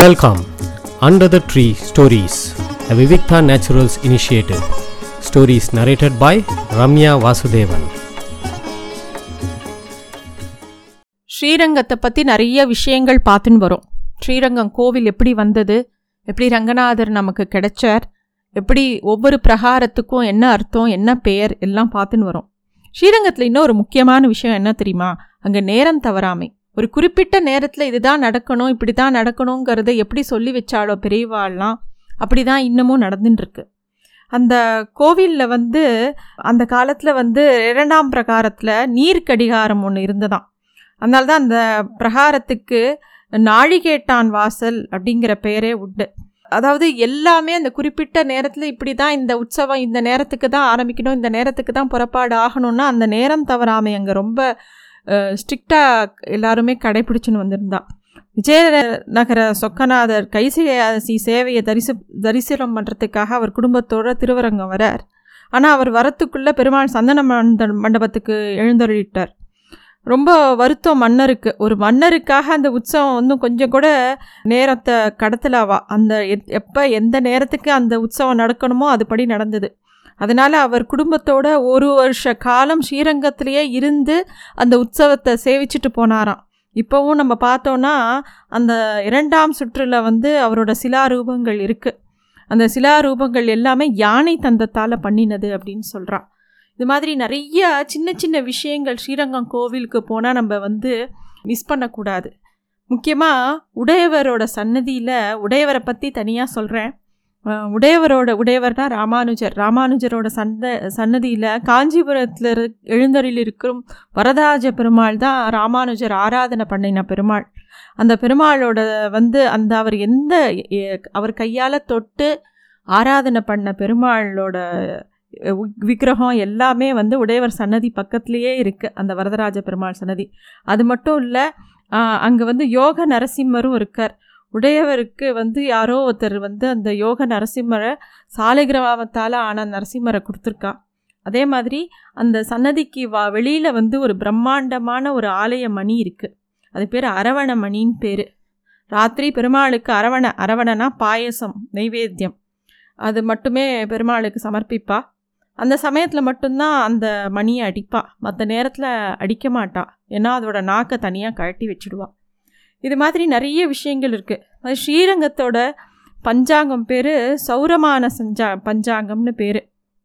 Welcome under the tree stories a Vivikta Naturals initiative. Stories narrated by Ramya Vasudevan ஸ்ரீரங்கத்தை பற்றி நிறைய விஷயங்கள் பார்த்துன்னு வரும். ஸ்ரீரங்கம் கோவில் எப்படி வந்தது? எப்படி ரங்கநாதர் நமக்கு கிடைச்சார்? எப்படி ஒவ்வொரு பிரகாரத்துக்கும் என்ன அர்த்தம் என்ன பெயர் எல்லாம் பார்த்துன்னு வரோம். ஸ்ரீரங்கத்தில் இன்னும் ஒரு முக்கியமான விஷயம் என்ன தெரியுமா? அங்கே நேரம் தவறாமை. ஒரு குறிப்பிட்ட நேரத்தில் இதுதான் நடக்கணும் இப்படி தான் நடக்கணுங்கிறத எப்படி சொல்லி வச்சாலோ பெரியவாள்லாம் அப்படி தான் இன்னமும் நடந்துட்டுருக்கு அந்த கோவிலில் வந்து அந்த காலத்தில் வந்து இரண்டாம் பிரகாரத்தில் நீர்க்கடிகாரம் ஒன்று இருந்ததாம். அதனால தான் அந்த பிரகாரத்துக்கு நாழிகேட்டான் வாசல் அப்படிங்கிற பெயரே உண்டு. அதாவது எல்லாமே அந்த குறிப்பிட்ட நேரத்தில் இப்படி தான் இந்த உற்சவம் இந்த நேரத்துக்கு தான் ஆரம்பிக்கணும் இந்த நேரத்துக்கு தான் புறப்பாடு ஆகணும்னா அந்த நேரம் தவறாமை அங்கே ரொம்ப ஸ்ட்ரிக்டாக எல்லாருமே கடைப்பிடிச்சுன்னு வந்திருந்தா. விஜயநகர சொக்கநாதர் கைசியாசி சேவையை தரிசு தரிசனம் பண்ணுறதுக்காக அவர் குடும்பத்தோட திருவரங்கம் வரார். ஆனால் அவர் வரத்துக்குள்ளே பெருமாள் சந்தன மண்ட மண்டபத்துக்கு எழுந்தருளிட்டார். ரொம்ப வருத்தம் மன்னருக்கு. ஒரு மன்னருக்காக அந்த உற்சவம் வந்து கொஞ்சம் கூட நேரத்தை கடத்தலாவா? அந்த எப்போ எந்த நேரத்துக்கு அந்த உற்சவம் நடக்கணுமோ அதுபடி நடந்தது. அதனால் அவர் குடும்பத்தோட ஒரு வருஷ காலம் ஸ்ரீரங்கத்திலேயே இருந்து அந்த உற்சவத்தை சேவிச்சுட்டு போனாராம். இப்போவும் நம்ம பார்த்தோன்னா அந்த இரண்டாம் சுற்றில் வந்து அவரோட சிலாரூபங்கள் இருக்குது அந்த சிலாரூபங்கள் எல்லாமே யானை தந்தத்தால் பண்ணினது அப்படின்னு சொல்கிறான் இது மாதிரி நிறைய சின்ன சின்ன விஷயங்கள் ஸ்ரீரங்கம் கோவிலுக்கு போனால் நம்ம வந்து மிஸ் பண்ணக்கூடாது. முக்கியமாக உடையவரோட சன்னதியில் உடையவரை பற்றி தனியாக சொல்கிறேன் உடையவரோட உடையவர்னா ராமானுஜர். ராமானுஜரோட சந்த சன்னதியில் காஞ்சிபுரத்தில் இரு எழுந்தரில் இருக்கும் வரதராஜ பெருமாள் தான் ராமானுஜர் ஆராதனை பண்ணின பெருமாள். அந்த பெருமாளோட வந்து அந்த அவர் எந்த அவர் கையால் தொட்டு ஆராதனை பண்ண பெருமாளோட விக்கிரகம் எல்லாமே வந்து உடையவர் சன்னதி பக்கத்துலேயே இருக்குது அந்த வரதராஜ பெருமாள் சன்னதி. அது மட்டும் இல்லை அங்கே வந்து யோக நரசிம்மரும் இருக்கார். உடையவருக்கு வந்து யாரோ ஒருத்தர் வந்து அந்த யோக நரசிம்மரை சாலை சாலைகிராமத்தால் ஆன நரசிம்மரை கொடுத்துருக்கா. அதே மாதிரி அந்த சன்னதிக்கு வா வெளியில் வந்து ஒரு பிரம்மாண்டமான ஒரு ஆலய மணி இருக்குது அது பேர் அரவண மணின்னு பேர். ராத்திரி பெருமாளுக்கு அரவண அரவணனா பாயசம் நைவேத்தியம். அது மட்டுமே பெருமாளுக்கு சமர்ப்பிப்பா. அந்த சமயத்தில் மட்டும்தான் அந்த மணியை அடிப்பா. மற்ற நேரத்தில் அடிக்க மாட்டா. ஏன்னா அதோட நாக்கை தனியாக கழட்டி வச்சுடுவாள் இது மாதிரி நிறைய விஷயங்கள் இருக்குது அது ஸ்ரீரங்கத்தோட பஞ்சாங்கம் பேர் சௌரமான சஞ்சா பஞ்சாங்கம்னு பேர்.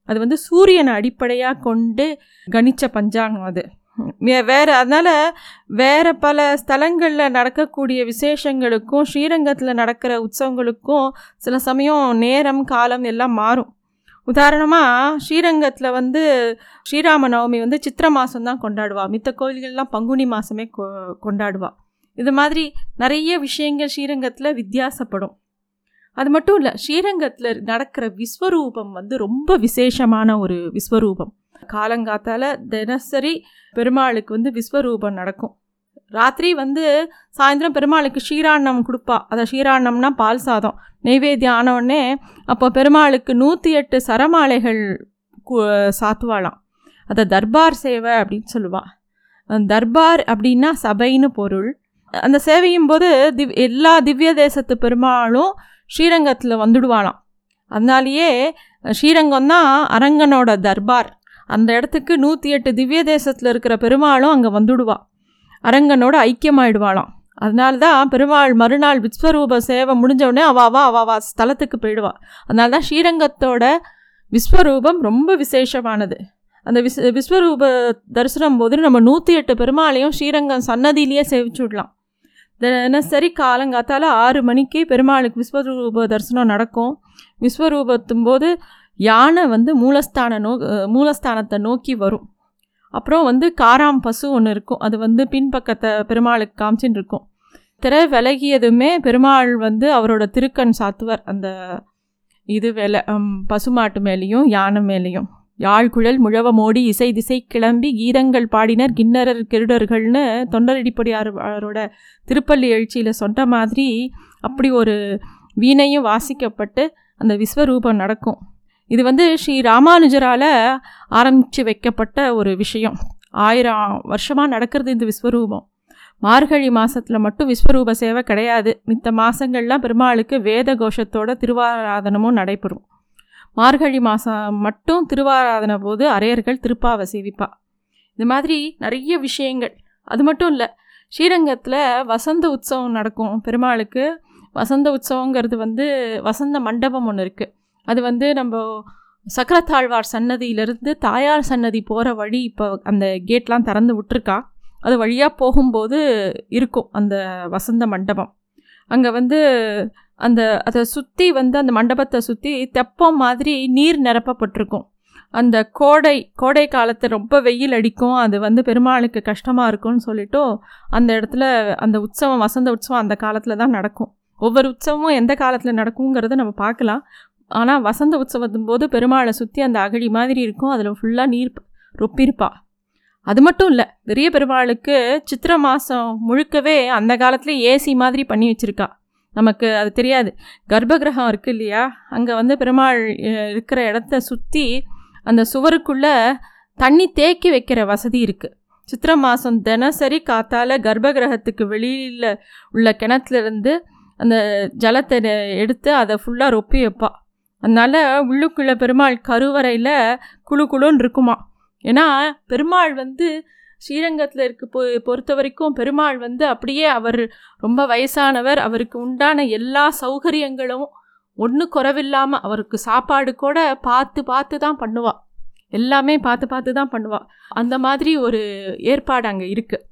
அது வந்து சூரியனை அடிப்படையாக கொண்டு கணித்த பஞ்சாங்கம் அது. வேறு அதனால் வேறு பல ஸ்தலங்களில் நடக்கக்கூடிய விசேஷங்களுக்கும் ஸ்ரீரங்கத்தில் நடக்கிற உற்சவங்களுக்கும் சில சமயம் நேரம் காலம் எல்லாம் மாறும். உதாரணமாக ஸ்ரீரங்கத்தில் வந்து ஸ்ரீராம நவமி வந்து சித்திர மாதம் தான் கொண்டாடுவாள் மித்த கோயில்கள்லாம் பங்குனி மாதமே கொ கொண்டாடுவாள் இது மாதிரி நிறைய விஷயங்கள் ஸ்ரீரங்கத்தில் வித்தியாசப்படும். அது மட்டும் இல்லை ஸ்ரீரங்கத்தில் நடக்கிற விஸ்வரூபம் வந்து ரொம்ப விசேஷமான ஒரு விஸ்வரூபம். காலங்காத்தால் தினசரி பெருமாளுக்கு வந்து விஸ்வரூபம் நடக்கும். ராத்திரி வந்து சாயந்தரம் பெருமாளுக்கு ஷீராண்ணம் கொடுப்பா. அதை ஷீராண்ணம்னா பால் சாதம். நெய்வேத்தியம் ஆனவுடனே அப்போ பெருமாளுக்கு நூற்றி எட்டு சரமாலைகள் சாத்துவாளாம். அதை தர்பார் சேவை அப்படின்னு சொல்லுவாள் தர்பார் அப்படின்னா சபைன்னு பொருள். அந்த சேவையும் போது திவ் எல்லா திவ்ய தேசத்து பெருமாளும் ஸ்ரீரங்கத்தில் வந்துடுவாளாம். அதனாலேயே ஸ்ரீரங்கம் தான் அரங்கனோட தர்பார். அந்த இடத்துக்கு நூற்றி எட்டு திவ்ய தேசத்தில் இருக்கிற பெருமாளும் அங்கே வந்துடுவா. அரங்கனோட ஐக்கியமாயிடுவாளாம். அதனால தான் பெருமாள் மறுநாள் விஸ்வரூப சேவை முடிஞ்சவுடனே அவாவா அவாவா ஸ்தலத்துக்கு போயிடுவா. அதனால தான் ஸ்ரீரங்கத்தோட விஸ்வரூபம் ரொம்ப விசேஷமானது. அந்த விஸ் விஸ்வரூப தரிசனம் போது நம்ம நூற்றி எட்டு பெருமாளையும் ஸ்ரீரங்கம் சன்னதியிலேயே சேவிச்சு விடலாம். தினசரி காலங்காத்தால் ஆறு மணிக்கு பெருமாளுக்கு விஸ்வரூப தரிசனம் நடக்கும். விஸ்வரூபத்தும் போது யானை வந்து மூலஸ்தான நோ மூலஸ்தானத்தை நோக்கி வரும். அப்புறம் வந்து காராம் பசு ஒன்று இருக்கும். அது வந்து பின்பக்கத்தை பெருமாளுக்கு காமிச்சின்னு இருக்கும் திரை விலகியதுமே பெருமாள் வந்து அவரோட திருக்கண் சாத்துவர். அந்த இது வேலை பசுமாட்டு மேலேயும் யானை மேலேயும். யாழ்குழல் முழவமோடி இசை திசை கிளம்பி கீதங்கள் பாடினர் கிண்ணறர் கிருடர்கள்னு தொண்டரடிப்படியாரோட திருப்பள்ளி எழுச்சியில் சொன்ன மாதிரி அப்படி ஒரு வீணையும் வாசிக்கப்பட்டு அந்த விஸ்வரூபம் நடக்கும். இது வந்து ஸ்ரீ ராமானுஜரால் ஆரம்பித்து வைக்கப்பட்ட ஒரு விஷயம். ஆயிரம் வருஷமாக நடக்கிறது இந்த விஸ்வரூபம். மார்கழி மாதத்தில் மட்டும் விஸ்வரூப சேவை கிடையாது. மித்த மாதங்கள்லாம் பெருமாளுக்கு வேத கோஷத்தோட திருவாராதனமும் நடைபெறும். மார்கழி மாதம் மட்டும் திருவாராதனை போது அரையர்கள் திருப்பாவை சேவிப்பா. இது மாதிரி நிறைய விஷயங்கள். அது மட்டும் இல்லை ஸ்ரீரங்கத்தில் வசந்த உற்சவம் நடக்கும். பெருமாளுக்கு வசந்த உற்சவங்கிறது வந்து வசந்த மண்டபம் ஒன்று இருக்குது அது வந்து நம்ம சக்கரத்தாழ்வார் சன்னதியிலிருந்து தாயார் சன்னதி போகிற வழி இப்போ அந்த கேட்லாம் திறந்து விட்டுருக்கா. அது வழியாக போகும்போது இருக்கும் அந்த வசந்த மண்டபம். அங்கே வந்து அந்த அதை சுற்றி வந்து அந்த மண்டபத்தை சுற்றி தெப்பம் மாதிரி நீர் நிரப்பப்பட்டிருக்கும். அந்த கோடை கோடை காலத்தை ரொம்ப வெயில் அடிக்கும். அது வந்து பெருமாளுக்கு கஷ்டமாக இருக்கும்னு சொல்லிட்டு அந்த இடத்துல அந்த உற்சவம் வசந்த உற்சவம் அந்த காலத்தில் தான் நடக்கும். ஒவ்வொரு உற்சவமும் எந்த காலத்தில் நடக்குங்கிறத நம்ம பார்க்கலாம். ஆனால் வசந்த உற்சவத்தின் போது பெருமாளை சுற்றி அந்த அகழி மாதிரி இருக்கும். அதில் ஃபுல்லாக நீர் ரொப்பியிருப்பா. அது மட்டும் இல்லை பெரிய பெருமாளுக்கு சித்திரை மாதம் முழுக்கவே அந்த காலத்தில் ஏசி மாதிரி பண்ணி வச்சுருக்கா. நமக்கு அது தெரியாது. கர்ப்பகிரகம் இருக்குது இல்லையா? அங்கே வந்து பெருமாள் இருக்கிற இடத்த சுற்றி அந்த சுவருக்குள்ளே தண்ணி தேக்கி வைக்கிற வசதி இருக்குது சித்திரை மாதம் தினசரி காத்தால் கர்ப்பகிரகத்துக்கு வெளியில் உள்ள கிணத்துலேருந்து அந்த ஜலத்தை எடுத்து அதை ஃபுல்லாக ரொப்பி வைப்பா. அதனால் உள்ளுக்குள்ளே பெருமாள் கருவறையில் குழு குழுன்னு இருக்குமா. ஏன்னா பெருமாள் வந்து ஸ்ரீரங்கத்தில் இருக்க பொ பொறுத்த வரைக்கும் பெருமாள் வந்து அப்படியே அவர் ரொம்ப வயசானவர். அவருக்கு உண்டான எல்லா சௌகரியங்களும் ஒன்று குறவில்லாமல் அவருக்கு சாப்பாடு கூட பார்த்து பார்த்து தான் பண்ணுவாள் எல்லாமே பார்த்து பார்த்து தான் பண்ணுவாள் அந்த மாதிரி ஒரு ஏற்பாடு அங்கே இருக்குது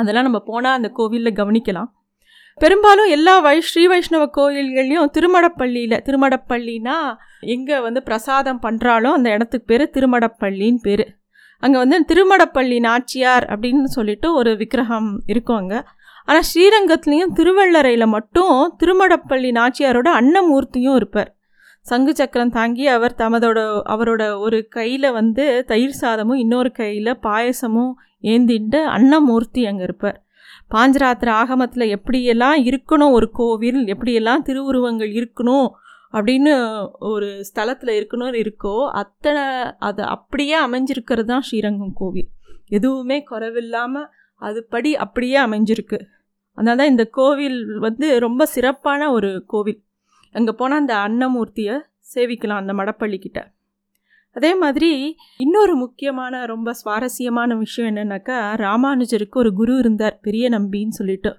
அதெல்லாம் நம்ம போனால் அந்த கோவிலில் கவனிக்கலாம். பெரும்பாலும் எல்லா வை ஸ்ரீ வைஷ்ணவ கோயில்கள்லையும் திருமடப்பள்ளியில் திருமடப்பள்ளினா எங்கே வந்து பிரசாதம் பண்ணுறாலோ அந்த இடத்துக்கு பேர் திருமடப்பள்ளின்னு பேர். அங்கே வந்து திருமடப்பள்ளி நாச்சியார் அப்படின்னு சொல்லிட்டு ஒரு விக்கிரகம் இருக்கும் அங்கே. ஆனால் ஸ்ரீரங்கத்துலேயும் திருவள்ளரையில் மட்டும் திருமடப்பள்ளி நாச்சியாரோட அன்னமூர்த்தியும் இருப்பார். சங்கு சக்கரம் தாங்கி அவர் தமதோட அவரோட ஒரு கையில் வந்து தயிர் சாதமும் இன்னொரு கையில் பாயசமும் ஏந்திட்டு அன்னமூர்த்தி அங்கே இருப்பார். பாஞ்சராத்திர ஆகமத்தில் எப்படியெல்லாம் இருக்கணும் ஒரு கோவில் எப்படியெல்லாம் திருவுருவங்கள் இருக்கணும் அப்படின்னு ஒரு ஸ்தலத்தில் இருக்கணும்னு இருக்கோ அத்தனை அது அப்படியே அமைஞ்சிருக்கிறது தான் ஸ்ரீரங்கம் கோவில். எதுவுமே குறைவில்லாமல் அதுபடி அப்படியே அமைஞ்சிருக்கு. அதனால தான் இந்த கோவில் வந்து ரொம்ப சிறப்பான ஒரு கோவில். அங்கே போனால் அந்த அன்னமூர்த்தியை சேவிக்கலாம் அந்த மடப்பள்ளிக்கிட்ட அதே மாதிரி இன்னொரு முக்கியமான ரொம்ப சுவாரஸ்யமான விஷயம் என்னென்னாக்கா ராமானுஜருக்கு ஒரு குரு இருந்தார் பெரிய நம்பின்னு சொல்லிட்டு.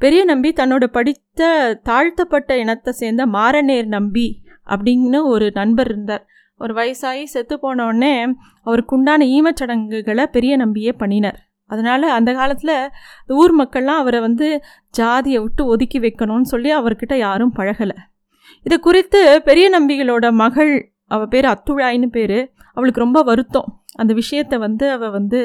பெரிய நம்பி தன்னோட படித்த தாழ்த்தப்பட்ட இனத்தை சேர்ந்த மாரநேர் நம்பி அப்படின்னு ஒரு நண்பர் இருந்தார். ஒரு வயசாகி செத்து போனோடனே அவருக்கு உண்டான ஈமச்சடங்குகளை பெரிய நம்பியே பண்ணினார். அதனால் அந்த காலத்தில் ஊர் மக்கள்லாம் அவரை வந்து ஜாதியை விட்டு ஒதுக்கி வைக்கணும்னு சொல்லி அவர்கிட்ட யாரும் பழகலை. இது குறித்து பெரிய நம்பிகளோட மகள் அவள் பேர் அத்துழாயின்னு பேர் அவளுக்கு ரொம்ப வருத்தம். அந்த விஷயத்தை வந்து அவள் வந்து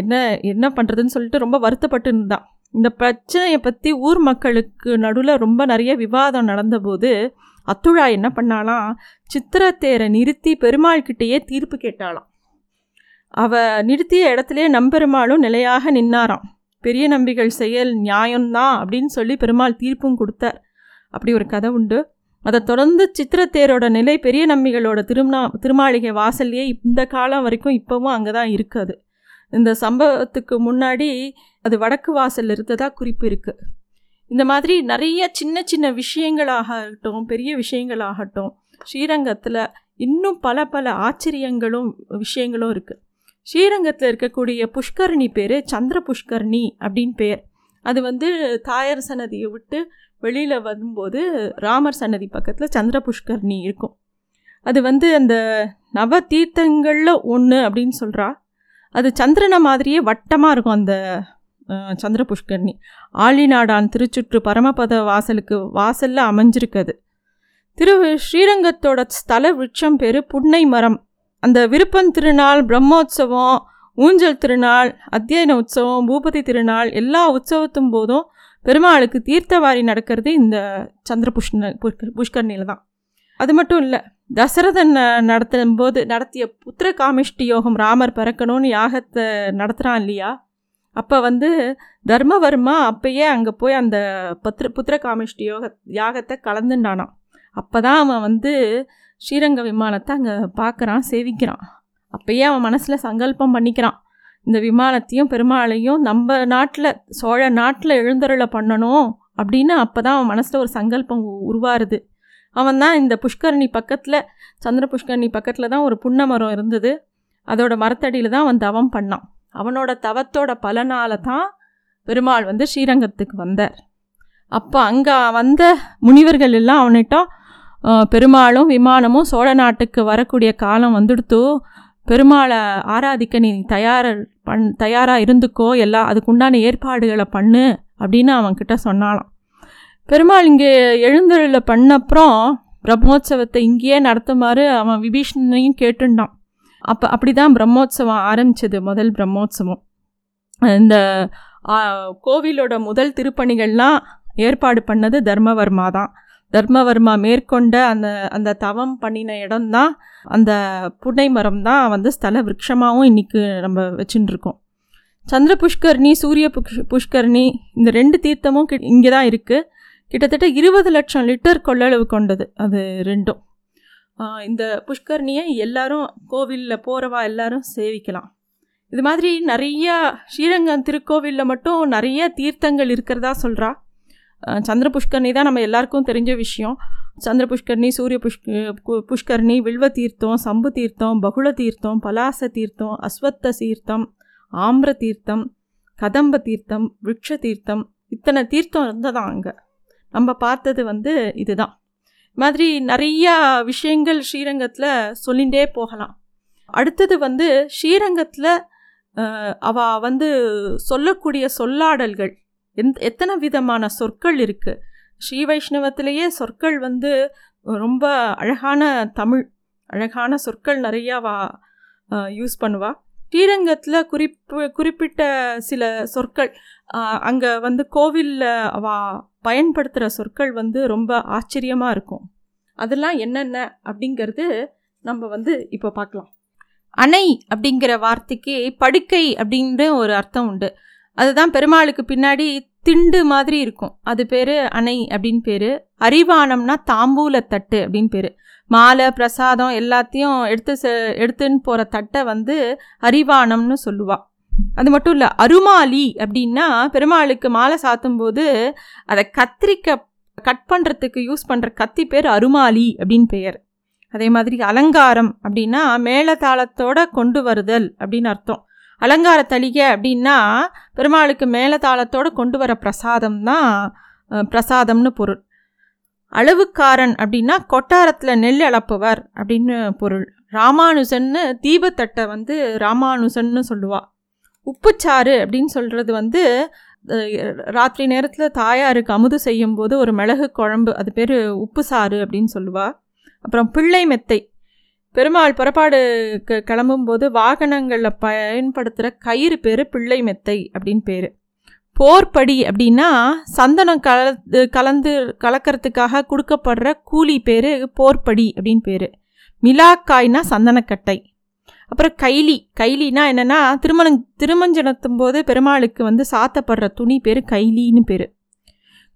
என்ன என்ன பண்ணுறதுன்னு சொல்லிட்டு ரொம்ப வருத்தப்பட்டு இருந்தான் இந்த பிரச்சனையை பற்றி ஊர் மக்களுக்கு நடுவில் ரொம்ப நிறைய விவாதம் நடந்தபோது அத்துழா என்ன பண்ணாலாம் சித்திரத்தேரை நிறுத்தி பெருமாள்கிட்டேயே தீர்ப்பு கேட்டாளாம். அவ நிறுத்திய இடத்துலே நம்பெருமாளும் நிலையாக நின்னாராம். பெரிய நம்பிகள் செயல் நியாயம்தான் அப்படின்னு சொல்லி பெருமாள் தீர்ப்பும் கொடுத்தார். அப்படி ஒரு கதை உண்டு. அதை தொடர்ந்து சித்திரத்தேரோட நிலை பெரிய நம்பிகளோட திருமண திருமாளிகை வாசல்லையே இந்த காலம் வரைக்கும் இப்போவும் அங்கே தான் இருக்குது இந்த சம்பவத்துக்கு முன்னாடி அது வடக்கு வாசல் இருந்ததா குறிப்பு இருக்குது இந்த மாதிரி நிறைய சின்ன சின்ன விஷயங்களாகட்டும் பெரிய விஷயங்களாகட்டும் ஸ்ரீரங்கத்தில் இன்னும் பல பல ஆச்சரியங்களும் விஷயங்களும் இருக்குது ஸ்ரீரங்கத்தில் இருக்கக்கூடிய புஷ்கரணி பேர் சந்திர புஷ்கரணி அப்படின்னு பேர். அது வந்து தாயர் சன்னதியை விட்டு வெளியில் வரும்போது ராமர் சன்னதி பக்கத்தில் சந்திர புஷ்கரணி இருக்கும். அது வந்து அந்த நவ தீர்த்தங்களில் ஒன்று அப்படின்னு சொல்கிறா அது சந்திரனை மாதிரியே வட்டமாக இருக்கும் அந்த சந்திர புஷ்கர்ணி ஆழிநாடான் திருச்சுற்று பரமபத வாசலுக்கு வாசலில் அமைஞ்சிருக்குது. திரு ஸ்ரீரங்கத்தோட ஸ்தல விருட்சம் பேர் புன்னை மரம். அந்த விருப்பம் திருநாள் பிரம்மோற்சவம் ஊஞ்சல் திருநாள் அத்தியன உற்சவம் பூபதி திருநாள் எல்லா உற்சவத்தும் போதும் பெருமாளுக்கு தீர்த்தவாரி நடக்கிறது இந்த சந்திர புஷ்ண புஷ்கர்ணியில் தான். அது மட்டும் இல்லை தசரதன் நடத்தும் போது நடத்திய புத்திர காமிஷ்டி யோகம் ராமர் பிறக்கணும்னு யாகத்தை நடத்துகிறான் இல்லையா? அப்போ வந்து தர்மவர்மா அப்பயே அங்கே போய் அந்த பத்திர புத்திர காமிஷ்டி யோக யாகத்தை கலந்துண்டானான் அப்போ தான் அவன் வந்து ஸ்ரீரங்க விமானத்தை அங்கே பார்க்குறான் சேவிக்கிறான். அப்பயே அவன் மனசில் சங்கல்பம் பண்ணிக்கிறான். இந்த விமானத்தையும் பெருமாளையும் நம்ம நாட்டில் சோழ நாட்டில் எழுந்தருளை பண்ணணும் அப்படின்னு அப்போ தான் அவன் மனசில் ஒரு சங்கல்பம் உ- உருவாருது. அவன் தான் இந்த புஷ்கரணி பக்கத்தில் சந்திர புஷ்கரணி பக்கத்தில் தான் ஒரு புன்ன மரம் இருந்தது. அதோட மரத்தடியில் தான் அவன் தவம் பண்ணான். அவனோட தவத்தோட பலனால தான் பெருமாள் வந்து ஸ்ரீரங்கத்துக்கு வந்தார். அப்போ அங்கே வந்த முனிவர்கள் எல்லாம் அவன்கிட்ட பெருமாளும் விமானமும் சோழ நாட்டுக்கு வரக்கூடிய காலம் வந்துடுத்து பெருமாளை ஆராதிக்க நீ தயார பண் தயாராக இருந்துக்கோ எல்லாம் அதுக்குண்டான ஏற்பாடுகளை பண்ணு அப்படின்னு அவன்கிட்ட சொன்னாலாம் பெருமாள் இங்கே எழுந்தருள பண்ணப்புறம் பிரம்மோற்சவத்தை இங்கேயே நடத்துமாறு அவன் விபீஷணனையும் கேட்டுண்டான். அப்போ அப்படி தான் பிரம்மோத்சவம் ஆரம்பித்தது முதல் பிரம்மோத்சவம். இந்த கோவிலோட முதல் திருப்பணிகள்லாம் ஏற்பாடு பண்ணது தர்மவர்மா தான். தர்மவர்மா மேற்கொண்ட அந்த அந்த தவம் பண்ணின இடம்தான் அந்த புன்னை மரம் தான் வந்து ஸ்தல விரக்ஷமாகவும் இன்றைக்கி நம்ம வச்சுட்டு இருக்கோம் சந்திர புஷ்கர்ணி சூரிய புஷ் புஷ்கர்ணி இந்த ரெண்டு தீர்த்தமும் இங்கே தான் இருக்குது கிட்டத்தட்ட இருபது லட்சம் லிட்டர் கொள்ளளவு கொண்டது அது ரெண்டும். இந்த புஷ்கர்ணியை எல்லாரும் கோவிலில் போகிறவா எல்லாரும் சேவிக்கலாம். இது மாதிரி நிறையா ஸ்ரீரங்கம் திருக்கோவிலில் மட்டும் நிறைய தீர்த்தங்கள் இருக்கிறதா சொல்கிறா சந்திர புஷ்கர்ணி தான் நம்ம எல்லாருக்கும் தெரிஞ்ச விஷயம். சந்திர புஷ்கர்ணி சூரிய புஷ்க புஷ்கரணி புஷ்கர்ணி வில்வ தீர்த்தம் சம்பு தீர்த்தம் பகுள தீர்த்தம் பலாச தீர்த்தம் அஸ்வத்த தீர்த்தம் ஆம்ர தீர்த்தம் கதம்ப தீர்த்தம் விக்ஷ தீர்த்தம் இத்தனை தீர்த்தம் இருந்ததான் அங்கே. நம்ம பார்த்தது வந்து இதுதான். மாதிரி நிறையா விஷயங்கள் ஸ்ரீரங்கத்தில் சொல்லிகிட்டே போகலாம். அடுத்தது வந்து ஸ்ரீரங்கத்தில் அவ வந்து சொல்லக்கூடிய சொல்லாடல்கள் எந்த எத்தனை விதமான சொற்கள் இருக்குது ஸ்ரீ வைஷ்ணவத்திலேயே சொற்கள் வந்து ரொம்ப அழகான தமிழ் அழகான சொற்கள் நிறையா வா யூஸ் பண்ணுவா. ஸ்ரீரங்கத்தில் குறிப்பு குறிப்பிட்ட சில சொற்கள் அங்கே வந்து கோவிலில் அவ பயன்படுத்துகிற சொற்கள் வந்து ரொம்ப ஆச்சரியமாக இருக்கும். அதெல்லாம் என்னென்ன அப்படிங்கிறது நம்ம வந்து இப்போ பார்க்கலாம். அணை அப்படிங்கிற வார்த்தைக்கு படுக்கை அப்படின்ற ஒரு அர்த்தம் உண்டு. அதுதான் பெருமாளுக்கு பின்னாடி திண்டு மாதிரி இருக்கும். அது பேர் அணை அப்படின்னு பேர். அரிவானம்னா தாம்பூலத்தட்டு அப்படின்னு பேர். மாலை பிரசாதம் எல்லாத்தையும் எடுத்து செ எடுத்துன்னு போகிற தட்டை வந்து அரிவானம்னு சொல்லுவாள் அது மட்டும் இல்லை அருமாலி அப்படின்னா பெருமாளுக்கு மாலை சாத்தும்போது அதை கத்திரிக்க கட் பண்ணுறதுக்கு யூஸ் பண்ணுற கத்தி பேர் அருமாலி அப்படின்னு பெயர். அதே மாதிரி அலங்காரம் அப்படின்னா மேளதாளத்தோட கொண்டு வருதல் அப்படின்னு அர்த்தம். அலங்கார தளிகை அப்படின்னா பெருமாளுக்கு மேலதாளத்தோடு கொண்டு வர பிரசாதம் தான் பிரசாதம்னு பொருள். அளவுக்காரன் அப்படின்னா கொட்டாரத்தில் நெல் அளப்பவர் அப்படின்னு பொருள். ராமானுஜன்னு தீபத்தட்டை வந்து ராமானுஜன்னு சொல்லுவா. உப்புச்சாறு அப்படின்னு சொல்கிறது வந்து ராத்திரி நேரத்தில் தாயாருக்கு அமுது செய்யும்போது ஒரு மிளகு குழம்பு அது பேர் உப்பு சாறு அப்படின்னு சொல்லுவாள் அப்புறம் பிள்ளை மெத்தை. பெருமாள் புறப்பாடு க கிளம்பும்போது வாகனங்களில் பயன்படுத்துகிற கயிறு பேர் பிள்ளை மெத்தை அப்படின்னு பேர். போர்ப்படி அப்படின்னா சந்தனம் கலந்து கலந்து கலக்கிறதுக்காக கொடுக்கப்படுற கூலி பேர் போர்ப்படி அப்படின்னு பேர். மிலாக்காய்னா சந்தனக்கட்டை. அப்புறம் கைலி கைலினா என்னென்னா திருமணம் திருமஞ்சனத்தும் போது பெருமாளுக்கு வந்து சாத்தப்படுற துணி பேர் கைலின்னு பேர்.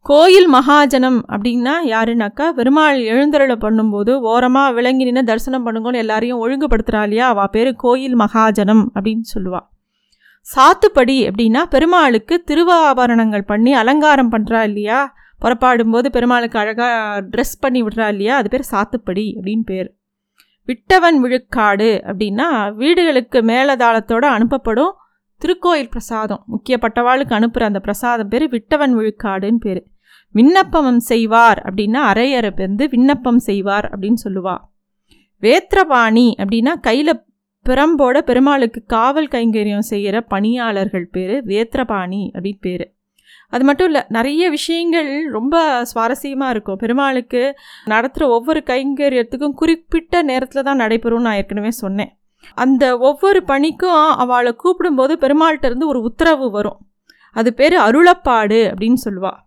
கோயில் மகாஜனம் அப்படின்னா யாருனாக்கா பெருமாள் எழுந்தருளை பண்ணும்போது ஓரமாக விளங்கி நின்று தரிசனம் பண்ணுங்கன்னு எல்லாரையும் ஒழுங்குபடுத்துகிறா இல்லையா? அவள் பேர் கோயில் மகாஜனம் அப்படின்னு சொல்லுவாள் சாத்துப்படி அப்படின்னா பெருமாளுக்கு திருவாபரணங்கள் பண்ணி அலங்காரம் பண்ணுறா இல்லையா? புறப்பாடும்போது பெருமாளுக்கு அழகாக ட்ரெஸ் பண்ணி விடுறா இல்லையா? அது பேர் சாத்துப்படி அப்படின்னு பேர். விட்டவன் விழுக்காடு அப்படின்னா வீடுகளுக்கு மேலதாளத்தோடு அனுப்பப்படும் திருக்கோயில் பிரசாதம். முக்கியப்பட்டவாளுக்கு அனுப்புகிற அந்த பிரசாதம் பேர் விட்டவன் விழுக்காடுன்னு பேர். விண்ணப்பம் செய்வார் அப்படின்னா அரையரை வந்து விண்ணப்பம் செய்வார் அப்படின்னு சொல்லுவா. வேத்திரபாணி அப்படின்னா கையில் பிரம்போட பெருமாளுக்கு காவல் கைங்கரியம் செய்கிற பணியாளர்கள் பேர் வேத்திரபாணி அப்படின்னு பேர். அது மட்டும் இல்லை நிறைய விஷயங்கள் ரொம்ப சுவாரஸ்யமாக இருக்கும். பெருமாளுக்கு நடத்துகிற ஒவ்வொரு கைங்கரியத்துக்கும் குறிப்பிட்ட நேரத்தில் தான் நடைபெறும்னு நான் ஏற்கனவே சொன்னேன். அந்த ஒவ்வொரு பணிக்கும் அவளை கூப்பிடும்போது பெருமாள்கிட்ட இருந்து ஒரு உத்தரவு வரும். அது பேர் அருளப்பாடு அப்படின்னு சொல்லுவாள்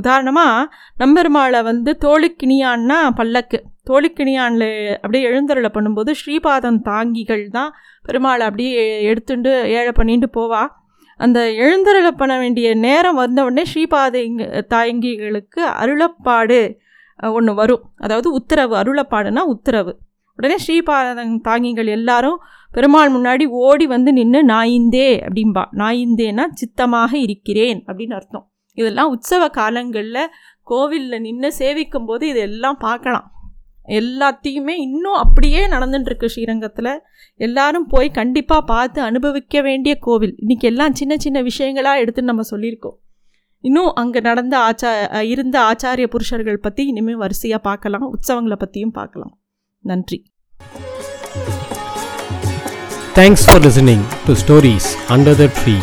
உதாரணமாக நம்பெருமாளை வந்து தோளுக்கிணியான்னா பல்லக்கு. தோழிக்கிணியானில் அப்படியே எழுந்தருளை பண்ணும்போது ஸ்ரீபாதம் தாங்கிகள் தான் பெருமாளை அப்படியே எடுத்துட்டு ஏழை பண்ணிட்டு போவா. அந்த எழுந்தருளை பண்ண வேண்டிய நேரம் வந்த உடனே ஸ்ரீபாத தாங்கிகளுக்கு அருளப்பாடு ஒன்று வரும். அதாவது உத்தரவு அருளப்பாடுனா உத்தரவு. உடனே ஸ்ரீபாதம் தாங்கிகள் எல்லாரும் பெருமாள் முன்னாடி ஓடி வந்து நின்று நாயிந்தே அப்படிம்பா. நாயிந்தேன்னா சித்தமாக இருக்கிறேன் அப்படின்னு அர்த்தம். இதெல்லாம் உற்சவ காலங்களில் கோவிலில் நின்று சேவிக்கும் போது இதெல்லாம் பார்க்கலாம். எல்லாத்தையுமே இன்னும் அப்படியே நடந்துட்டுருக்கு ஸ்ரீரங்கத்தில். எல்லாரும் போய் கண்டிப்பாக பார்த்து அனுபவிக்க வேண்டிய கோவில். இன்றைக்கி எல்லாம் சின்ன சின்ன விஷயங்களாக எடுத்து நம்ம சொல்லியிருக்கோம். இன்னும் அங்கே நடந்த ஆச்சா இருந்த ஆச்சாரிய புருஷர்கள் பற்றி இனிமேல் வரிசையாக பார்க்கலாம். உற்சவங்களை பற்றியும் பார்க்கலாம். நன்றி. Thanks for listening to stories under the tree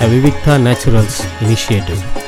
a naturals Naturals.